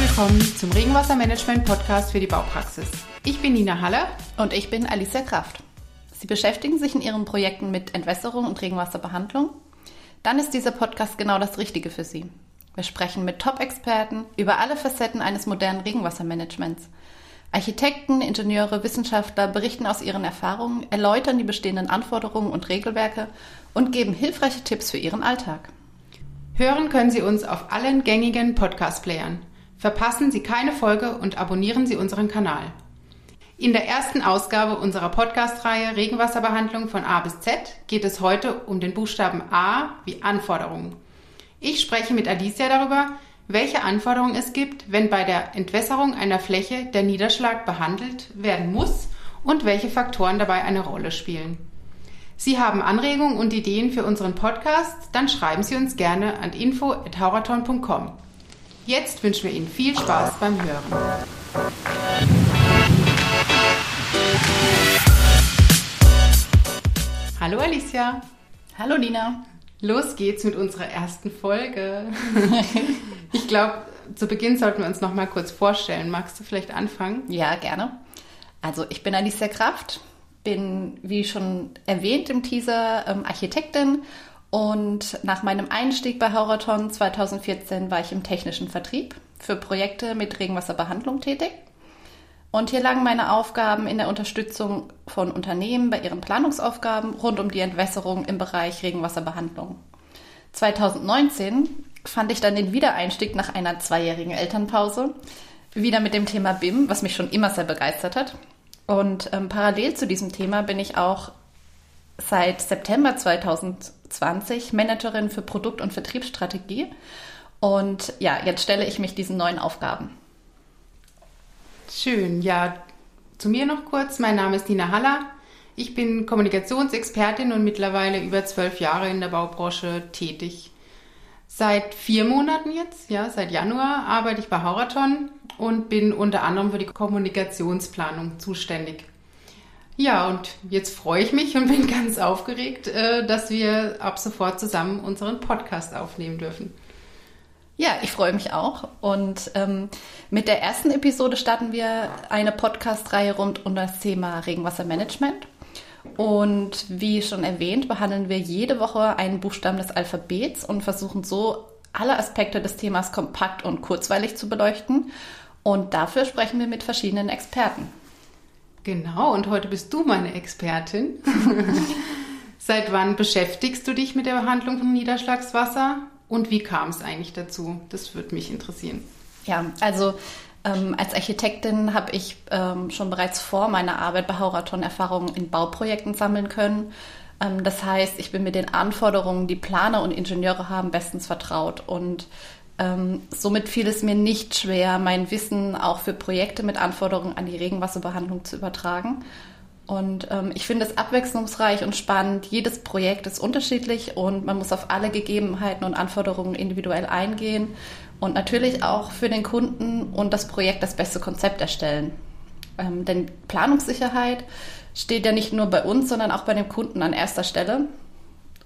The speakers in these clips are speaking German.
willkommen zum Regenwassermanagement Podcast für die Baupraxis. Ich bin Nina Haller und ich bin Alicia Kraft. Sie beschäftigen sich in Ihren Projekten mit Entwässerung und Regenwasserbehandlung? Dann ist dieser Podcast genau das Richtige für Sie. Wir sprechen mit Top-Experten über alle Facetten eines modernen Regenwassermanagements. Architekten, Ingenieure, Wissenschaftler berichten aus ihren Erfahrungen, erläutern die bestehenden Anforderungen und Regelwerke und geben hilfreiche Tipps für Ihren Alltag. Hören können Sie uns auf allen gängigen Podcast-Playern. Verpassen Sie keine Folge und abonnieren Sie unseren Kanal. In der ersten Ausgabe unserer Podcast-Reihe Regenwasserbehandlung von A bis Z geht es heute um den Buchstaben A wie Anforderungen. Ich spreche mit Alicia darüber, welche Anforderungen es gibt, wenn bei der Entwässerung einer Fläche der Niederschlag behandelt werden muss und welche Faktoren dabei eine Rolle spielen. Sie haben Anregungen und Ideen für unseren Podcast? Dann schreiben Sie uns gerne an info.hauraton.com. Jetzt wünschen wir Ihnen viel Spaß beim Hören. Hallo Alicia. Hallo Nina. Los geht's mit unserer ersten Folge. ich glaube, zu Beginn sollten wir uns noch mal kurz vorstellen. Magst du vielleicht anfangen? Ja, gerne. Also ich bin Alicia Kraft, bin, wie schon erwähnt im Teaser, ähm, Architektin und nach meinem Einstieg bei Horaton 2014 war ich im technischen Vertrieb für Projekte mit Regenwasserbehandlung tätig. Und hier lagen meine Aufgaben in der Unterstützung von Unternehmen bei ihren Planungsaufgaben rund um die Entwässerung im Bereich Regenwasserbehandlung. 2019 fand ich dann den Wiedereinstieg nach einer zweijährigen Elternpause wieder mit dem Thema BIM, was mich schon immer sehr begeistert hat. Und ähm, parallel zu diesem Thema bin ich auch seit September 2020 Managerin für Produkt- und Vertriebsstrategie. Und ja, jetzt stelle ich mich diesen neuen Aufgaben. Schön, ja. Zu mir noch kurz. Mein Name ist Nina Haller. Ich bin Kommunikationsexpertin und mittlerweile über zwölf Jahre in der Baubranche tätig. Seit vier Monaten jetzt, ja, seit Januar arbeite ich bei Hauraton und bin unter anderem für die Kommunikationsplanung zuständig. Ja, und jetzt freue ich mich und bin ganz aufgeregt, äh, dass wir ab sofort zusammen unseren Podcast aufnehmen dürfen. Ja, ich freue mich auch. Und ähm, mit der ersten Episode starten wir eine Podcast-Reihe rund um das Thema Regenwassermanagement. Und wie schon erwähnt, behandeln wir jede Woche einen Buchstaben des Alphabets und versuchen so alle Aspekte des Themas kompakt und kurzweilig zu beleuchten und dafür sprechen wir mit verschiedenen Experten. Genau, und heute bist du meine Expertin. Seit wann beschäftigst du dich mit der Behandlung von Niederschlagswasser und wie kam es eigentlich dazu? Das würde mich interessieren. Ja, also ähm, als Architektin habe ich ähm, schon bereits vor meiner Arbeit bei Hauraton Erfahrungen in Bauprojekten sammeln können. Ähm, das heißt, ich bin mit den Anforderungen, die Planer und Ingenieure haben, bestens vertraut und ähm, somit fiel es mir nicht schwer, mein Wissen auch für Projekte mit Anforderungen an die Regenwasserbehandlung zu übertragen. Und ähm, ich finde es abwechslungsreich und spannend. Jedes Projekt ist unterschiedlich und man muss auf alle Gegebenheiten und Anforderungen individuell eingehen und natürlich auch für den Kunden und das Projekt das beste Konzept erstellen. Ähm, denn Planungssicherheit steht ja nicht nur bei uns, sondern auch bei dem Kunden an erster Stelle.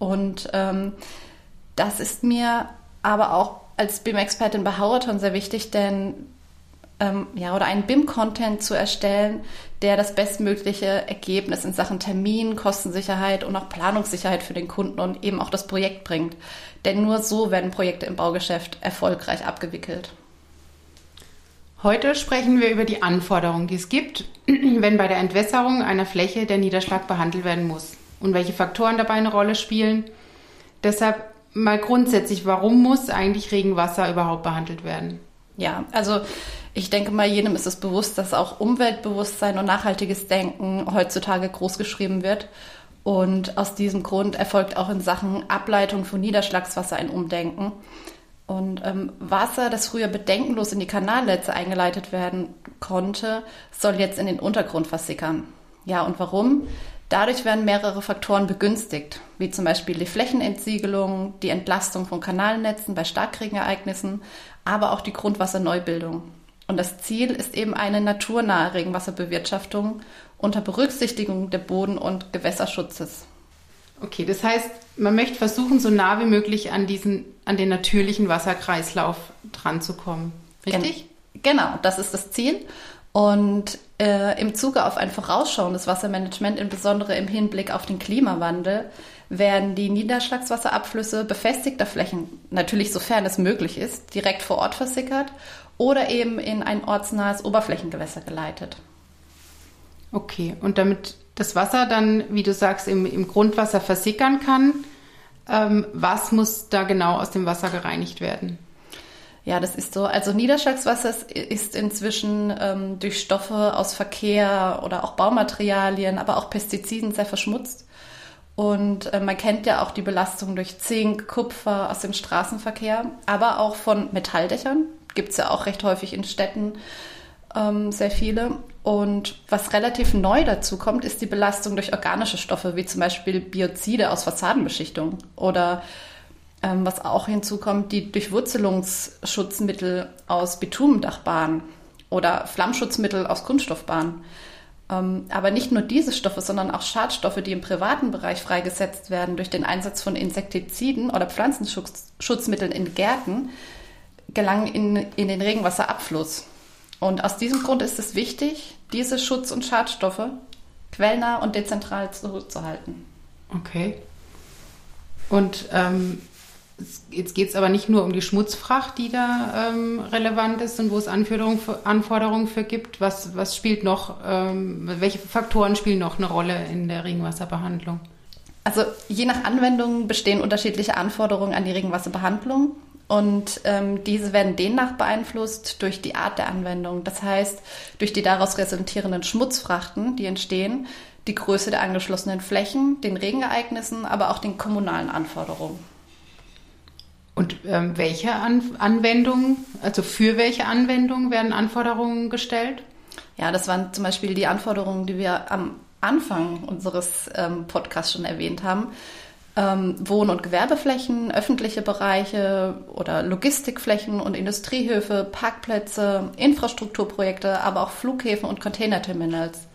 Und ähm, das ist mir aber auch als BIM-Expertin bei Howerton sehr wichtig, denn ähm, ja, oder einen BIM-Content zu erstellen, der das bestmögliche Ergebnis in Sachen Termin, Kostensicherheit und auch Planungssicherheit für den Kunden und eben auch das Projekt bringt. Denn nur so werden Projekte im Baugeschäft erfolgreich abgewickelt. Heute sprechen wir über die Anforderungen, die es gibt, wenn bei der Entwässerung einer Fläche der Niederschlag behandelt werden muss und welche Faktoren dabei eine Rolle spielen. Deshalb mal grundsätzlich, warum muss eigentlich Regenwasser überhaupt behandelt werden? Ja, also ich denke mal, jedem ist es bewusst, dass auch Umweltbewusstsein und nachhaltiges Denken heutzutage großgeschrieben wird. Und aus diesem Grund erfolgt auch in Sachen Ableitung von Niederschlagswasser ein Umdenken. Und ähm, Wasser, das früher bedenkenlos in die Kanalnetze eingeleitet werden konnte, soll jetzt in den Untergrund versickern. Ja, und warum? Dadurch werden mehrere Faktoren begünstigt, wie zum Beispiel die Flächenentsiegelung, die Entlastung von Kanalnetzen bei Starkregenereignissen, aber auch die Grundwasserneubildung. Und das Ziel ist eben eine naturnahe Regenwasserbewirtschaftung unter Berücksichtigung der Boden- und Gewässerschutzes. Okay, das heißt, man möchte versuchen, so nah wie möglich an diesen, an den natürlichen Wasserkreislauf dran zu kommen. Richtig? Genau, das ist das Ziel. Und äh, im Zuge auf ein vorausschauendes Wassermanagement, insbesondere im Hinblick auf den Klimawandel, werden die Niederschlagswasserabflüsse befestigter Flächen, natürlich sofern es möglich ist, direkt vor Ort versickert oder eben in ein ortsnahes Oberflächengewässer geleitet. Okay, und damit das Wasser dann, wie du sagst, im, im Grundwasser versickern kann, ähm, was muss da genau aus dem Wasser gereinigt werden? Ja, das ist so. Also Niederschlagswasser ist inzwischen ähm, durch Stoffe aus Verkehr oder auch Baumaterialien, aber auch Pestiziden sehr verschmutzt. Und äh, man kennt ja auch die Belastung durch Zink, Kupfer aus dem Straßenverkehr, aber auch von Metalldächern. Gibt es ja auch recht häufig in Städten ähm, sehr viele. Und was relativ neu dazu kommt, ist die Belastung durch organische Stoffe, wie zum Beispiel Biozide aus Fassadenbeschichtung oder ähm, was auch hinzukommt, die Durchwurzelungsschutzmittel aus Bitumendachbahnen oder Flammschutzmittel aus Kunststoffbahnen. Ähm, aber nicht nur diese Stoffe, sondern auch Schadstoffe, die im privaten Bereich freigesetzt werden durch den Einsatz von Insektiziden oder Pflanzenschutzmitteln in Gärten, gelangen in, in den Regenwasserabfluss. Und aus diesem Grund ist es wichtig, diese Schutz- und Schadstoffe quellnah und dezentral zurückzuhalten. Okay. Und ähm, Jetzt geht es aber nicht nur um die Schmutzfracht, die da ähm, relevant ist und wo es Anforderungen für, Anforderungen für gibt. Was, was spielt noch, ähm, welche Faktoren spielen noch eine Rolle in der Regenwasserbehandlung? Also je nach Anwendung bestehen unterschiedliche Anforderungen an die Regenwasserbehandlung und ähm, diese werden demnach beeinflusst durch die Art der Anwendung. Das heißt, durch die daraus resultierenden Schmutzfrachten, die entstehen, die Größe der angeschlossenen Flächen, den Regenereignissen, aber auch den kommunalen Anforderungen. Und ähm, welche An Anwendungen, also für welche Anwendungen werden Anforderungen gestellt? Ja, das waren zum Beispiel die Anforderungen, die wir am Anfang unseres ähm, Podcasts schon erwähnt haben. Ähm, Wohn- und Gewerbeflächen, öffentliche Bereiche oder Logistikflächen und Industriehöfe, Parkplätze, Infrastrukturprojekte, aber auch Flughäfen und Containerterminals.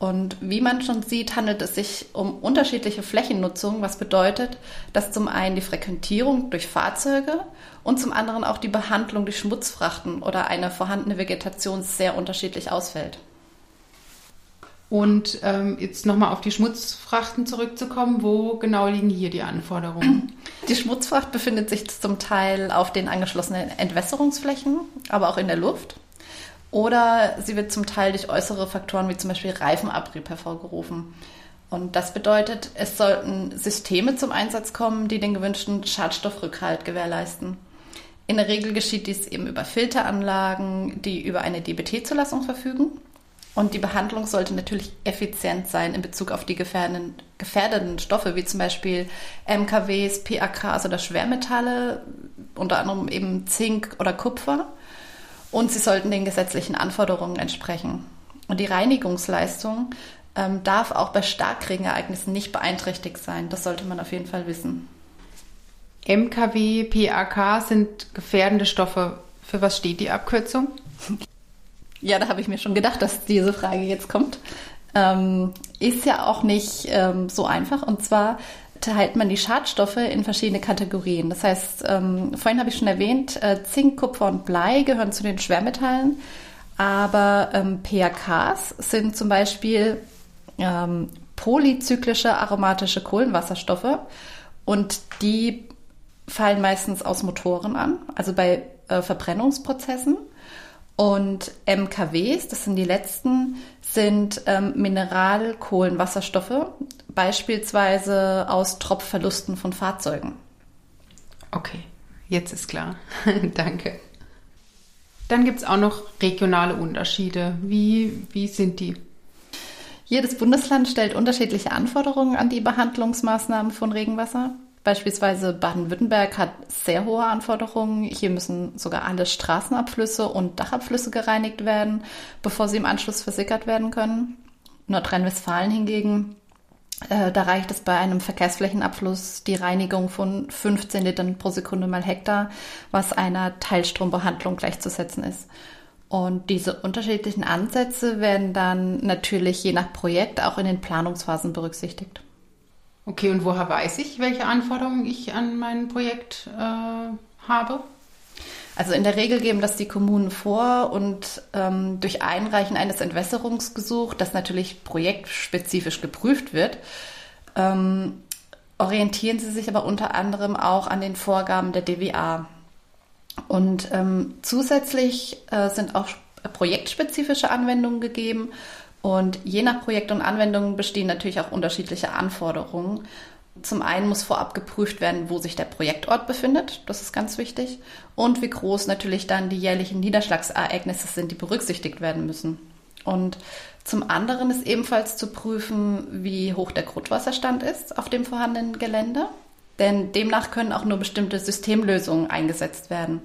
Und wie man schon sieht, handelt es sich um unterschiedliche Flächennutzung, was bedeutet, dass zum einen die Frequentierung durch Fahrzeuge und zum anderen auch die Behandlung durch Schmutzfrachten oder eine vorhandene Vegetation sehr unterschiedlich ausfällt. Und ähm, jetzt nochmal auf die Schmutzfrachten zurückzukommen, wo genau liegen hier die Anforderungen? Die Schmutzfracht befindet sich zum Teil auf den angeschlossenen Entwässerungsflächen, aber auch in der Luft. Oder sie wird zum Teil durch äußere Faktoren wie zum Beispiel Reifenabrieb hervorgerufen. Und das bedeutet, es sollten Systeme zum Einsatz kommen, die den gewünschten Schadstoffrückhalt gewährleisten. In der Regel geschieht dies eben über Filteranlagen, die über eine DBT-Zulassung verfügen. Und die Behandlung sollte natürlich effizient sein in Bezug auf die gefährdenden, gefährdenden Stoffe, wie zum Beispiel MKWs, PAKs oder Schwermetalle, unter anderem eben Zink oder Kupfer und sie sollten den gesetzlichen Anforderungen entsprechen. Und die Reinigungsleistung ähm, darf auch bei Starkregenereignissen nicht beeinträchtigt sein. Das sollte man auf jeden Fall wissen. MKW, PAK sind gefährdende Stoffe. Für was steht die Abkürzung? Ja, da habe ich mir schon gedacht, dass diese Frage jetzt kommt. Ähm, ist ja auch nicht ähm, so einfach. Und zwar teilt man die Schadstoffe in verschiedene Kategorien. Das heißt, ähm, vorhin habe ich schon erwähnt, äh, Zink, Kupfer und Blei gehören zu den Schwermetallen, aber ähm, PAKs sind zum Beispiel ähm, polyzyklische aromatische Kohlenwasserstoffe und die fallen meistens aus Motoren an, also bei äh, Verbrennungsprozessen. Und MKWs, das sind die letzten, sind ähm, Mineralkohlenwasserstoffe, beispielsweise aus Tropfverlusten von Fahrzeugen. Okay, jetzt ist klar. Danke. Dann gibt es auch noch regionale Unterschiede. Wie, wie sind die? Jedes Bundesland stellt unterschiedliche Anforderungen an die Behandlungsmaßnahmen von Regenwasser. Beispielsweise Baden-Württemberg hat sehr hohe Anforderungen. Hier müssen sogar alle Straßenabflüsse und Dachabflüsse gereinigt werden, bevor sie im Anschluss versickert werden können. Nordrhein-Westfalen hingegen, da reicht es bei einem Verkehrsflächenabfluss die Reinigung von 15 Litern pro Sekunde mal Hektar, was einer Teilstrombehandlung gleichzusetzen ist. Und diese unterschiedlichen Ansätze werden dann natürlich je nach Projekt auch in den Planungsphasen berücksichtigt. Okay, und woher weiß ich, welche Anforderungen ich an mein Projekt äh, habe? Also in der Regel geben das die Kommunen vor und ähm, durch Einreichen eines Entwässerungsgesuchs, das natürlich projektspezifisch geprüft wird, ähm, orientieren sie sich aber unter anderem auch an den Vorgaben der DWA. Und ähm, zusätzlich äh, sind auch projektspezifische Anwendungen gegeben. Und je nach Projekt und Anwendung bestehen natürlich auch unterschiedliche Anforderungen. Zum einen muss vorab geprüft werden, wo sich der Projektort befindet. Das ist ganz wichtig. Und wie groß natürlich dann die jährlichen Niederschlagsereignisse sind, die berücksichtigt werden müssen. Und zum anderen ist ebenfalls zu prüfen, wie hoch der Grundwasserstand ist auf dem vorhandenen Gelände. Denn demnach können auch nur bestimmte Systemlösungen eingesetzt werden.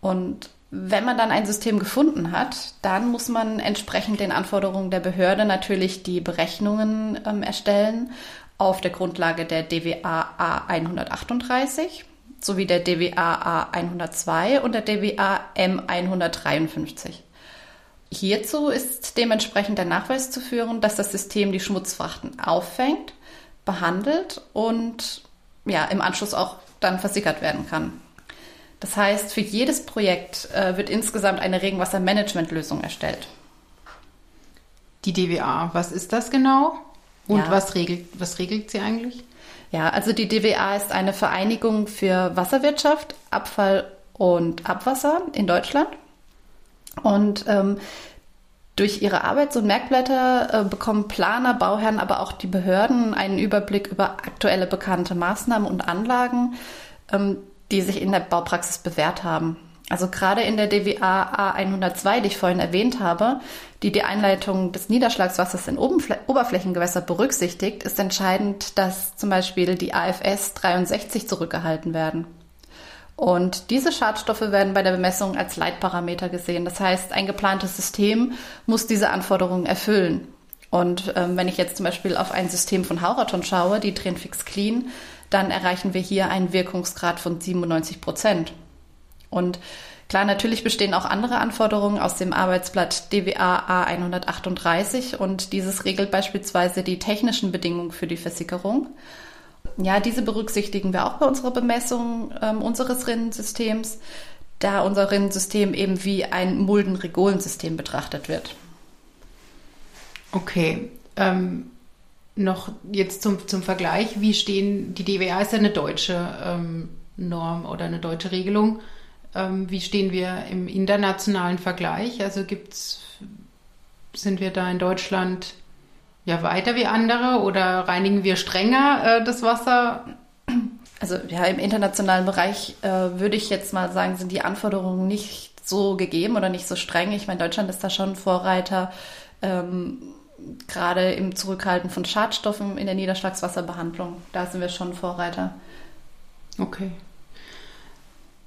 Und wenn man dann ein System gefunden hat, dann muss man entsprechend den Anforderungen der Behörde natürlich die Berechnungen ähm, erstellen auf der Grundlage der DWA A 138 sowie der DWA A 102 und der DWA M 153. Hierzu ist dementsprechend der Nachweis zu führen, dass das System die Schmutzfrachten auffängt, behandelt und ja, im Anschluss auch dann versickert werden kann. Das heißt, für jedes Projekt äh, wird insgesamt eine Regenwassermanagementlösung erstellt. Die DWA, was ist das genau? Und ja. was, regelt, was regelt sie eigentlich? Ja, also die DWA ist eine Vereinigung für Wasserwirtschaft, Abfall und Abwasser in Deutschland. Und ähm, durch ihre Arbeits- und Merkblätter äh, bekommen Planer, Bauherren, aber auch die Behörden einen Überblick über aktuelle bekannte Maßnahmen und Anlagen, ähm, die sich in der Baupraxis bewährt haben. Also gerade in der DWA A102, die ich vorhin erwähnt habe, die die Einleitung des Niederschlagswassers in Oberflächengewässer berücksichtigt, ist entscheidend, dass zum Beispiel die AFS 63 zurückgehalten werden. Und diese Schadstoffe werden bei der Bemessung als Leitparameter gesehen. Das heißt, ein geplantes System muss diese Anforderungen erfüllen. Und ähm, wenn ich jetzt zum Beispiel auf ein System von Hauraton schaue, die Trainfix Clean, dann erreichen wir hier einen Wirkungsgrad von 97 Prozent. Und klar, natürlich bestehen auch andere Anforderungen aus dem Arbeitsblatt DWA A138 und dieses regelt beispielsweise die technischen Bedingungen für die Versickerung. Ja, diese berücksichtigen wir auch bei unserer Bemessung ähm, unseres Rinnensystems, da unser Rinnensystem eben wie ein Mulden-Regolensystem betrachtet wird. Okay. Ähm, noch jetzt zum, zum Vergleich, wie stehen, die DWA ist ja eine deutsche ähm, Norm oder eine deutsche Regelung. Ähm, wie stehen wir im internationalen Vergleich? Also gibt's, sind wir da in Deutschland ja weiter wie andere oder reinigen wir strenger äh, das Wasser? Also ja, im internationalen Bereich äh, würde ich jetzt mal sagen, sind die Anforderungen nicht so gegeben oder nicht so streng. Ich meine, Deutschland ist da schon Vorreiter. Ähm, gerade im Zurückhalten von Schadstoffen in der Niederschlagswasserbehandlung. Da sind wir schon Vorreiter. Okay.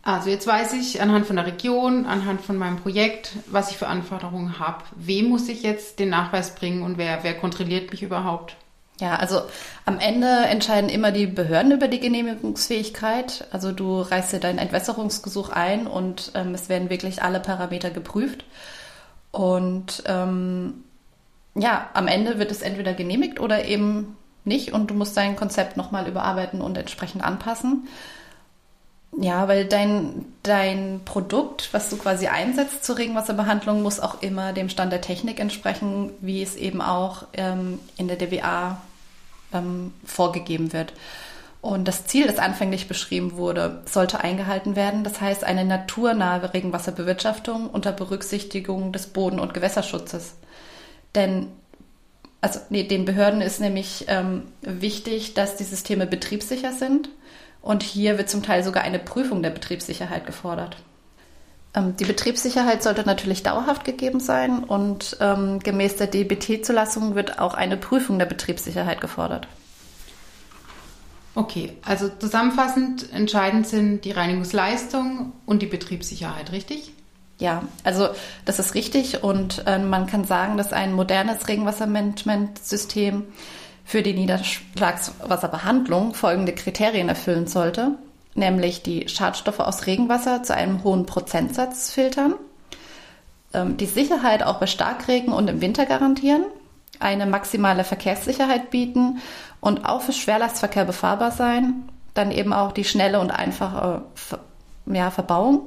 Also jetzt weiß ich anhand von der Region, anhand von meinem Projekt, was ich für Anforderungen habe. Wem muss ich jetzt den Nachweis bringen und wer, wer kontrolliert mich überhaupt? Ja, also am Ende entscheiden immer die Behörden über die Genehmigungsfähigkeit. Also du reichst dir dein Entwässerungsgesuch ein und ähm, es werden wirklich alle Parameter geprüft. Und ähm, ja, am Ende wird es entweder genehmigt oder eben nicht und du musst dein Konzept nochmal überarbeiten und entsprechend anpassen. Ja, weil dein, dein Produkt, was du quasi einsetzt zur Regenwasserbehandlung, muss auch immer dem Stand der Technik entsprechen, wie es eben auch ähm, in der DWA ähm, vorgegeben wird. Und das Ziel, das anfänglich beschrieben wurde, sollte eingehalten werden. Das heißt, eine naturnahe Regenwasserbewirtschaftung unter Berücksichtigung des Boden- und Gewässerschutzes. Denn also nee, den Behörden ist nämlich ähm, wichtig, dass die Systeme betriebssicher sind. Und hier wird zum Teil sogar eine Prüfung der Betriebssicherheit gefordert. Ähm, die Betriebssicherheit sollte natürlich dauerhaft gegeben sein und ähm, gemäß der DBT-Zulassung wird auch eine Prüfung der Betriebssicherheit gefordert. Okay, also zusammenfassend entscheidend sind die Reinigungsleistung und die Betriebssicherheit, richtig? Ja, also das ist richtig und äh, man kann sagen, dass ein modernes Regenwassermanagementsystem für die Niederschlagswasserbehandlung folgende Kriterien erfüllen sollte, nämlich die Schadstoffe aus Regenwasser zu einem hohen Prozentsatz filtern, ähm, die Sicherheit auch bei Starkregen und im Winter garantieren, eine maximale Verkehrssicherheit bieten und auch für Schwerlastverkehr befahrbar sein, dann eben auch die schnelle und einfache ja, Verbauung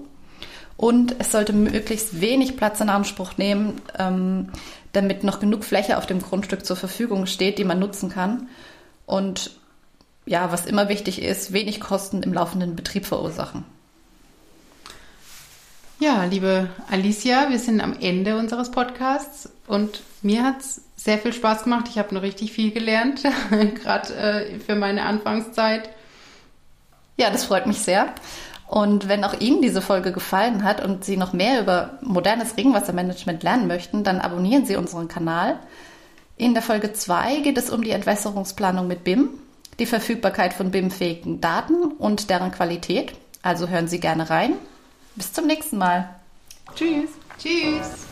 Und es sollte möglichst wenig Platz in Anspruch nehmen, ähm, damit noch genug Fläche auf dem Grundstück zur Verfügung steht, die man nutzen kann. Und ja, was immer wichtig ist, wenig Kosten im laufenden Betrieb verursachen. Ja, liebe Alicia, wir sind am Ende unseres Podcasts und mir hat es sehr viel Spaß gemacht. Ich habe noch richtig viel gelernt, gerade äh, für meine Anfangszeit. Ja, das freut mich sehr. Und wenn auch Ihnen diese Folge gefallen hat und Sie noch mehr über modernes Regenwassermanagement lernen möchten, dann abonnieren Sie unseren Kanal. In der Folge 2 geht es um die Entwässerungsplanung mit BIM, die Verfügbarkeit von BIM-fähigen Daten und deren Qualität. Also hören Sie gerne rein. Bis zum nächsten Mal. Tschüss. Tschüss.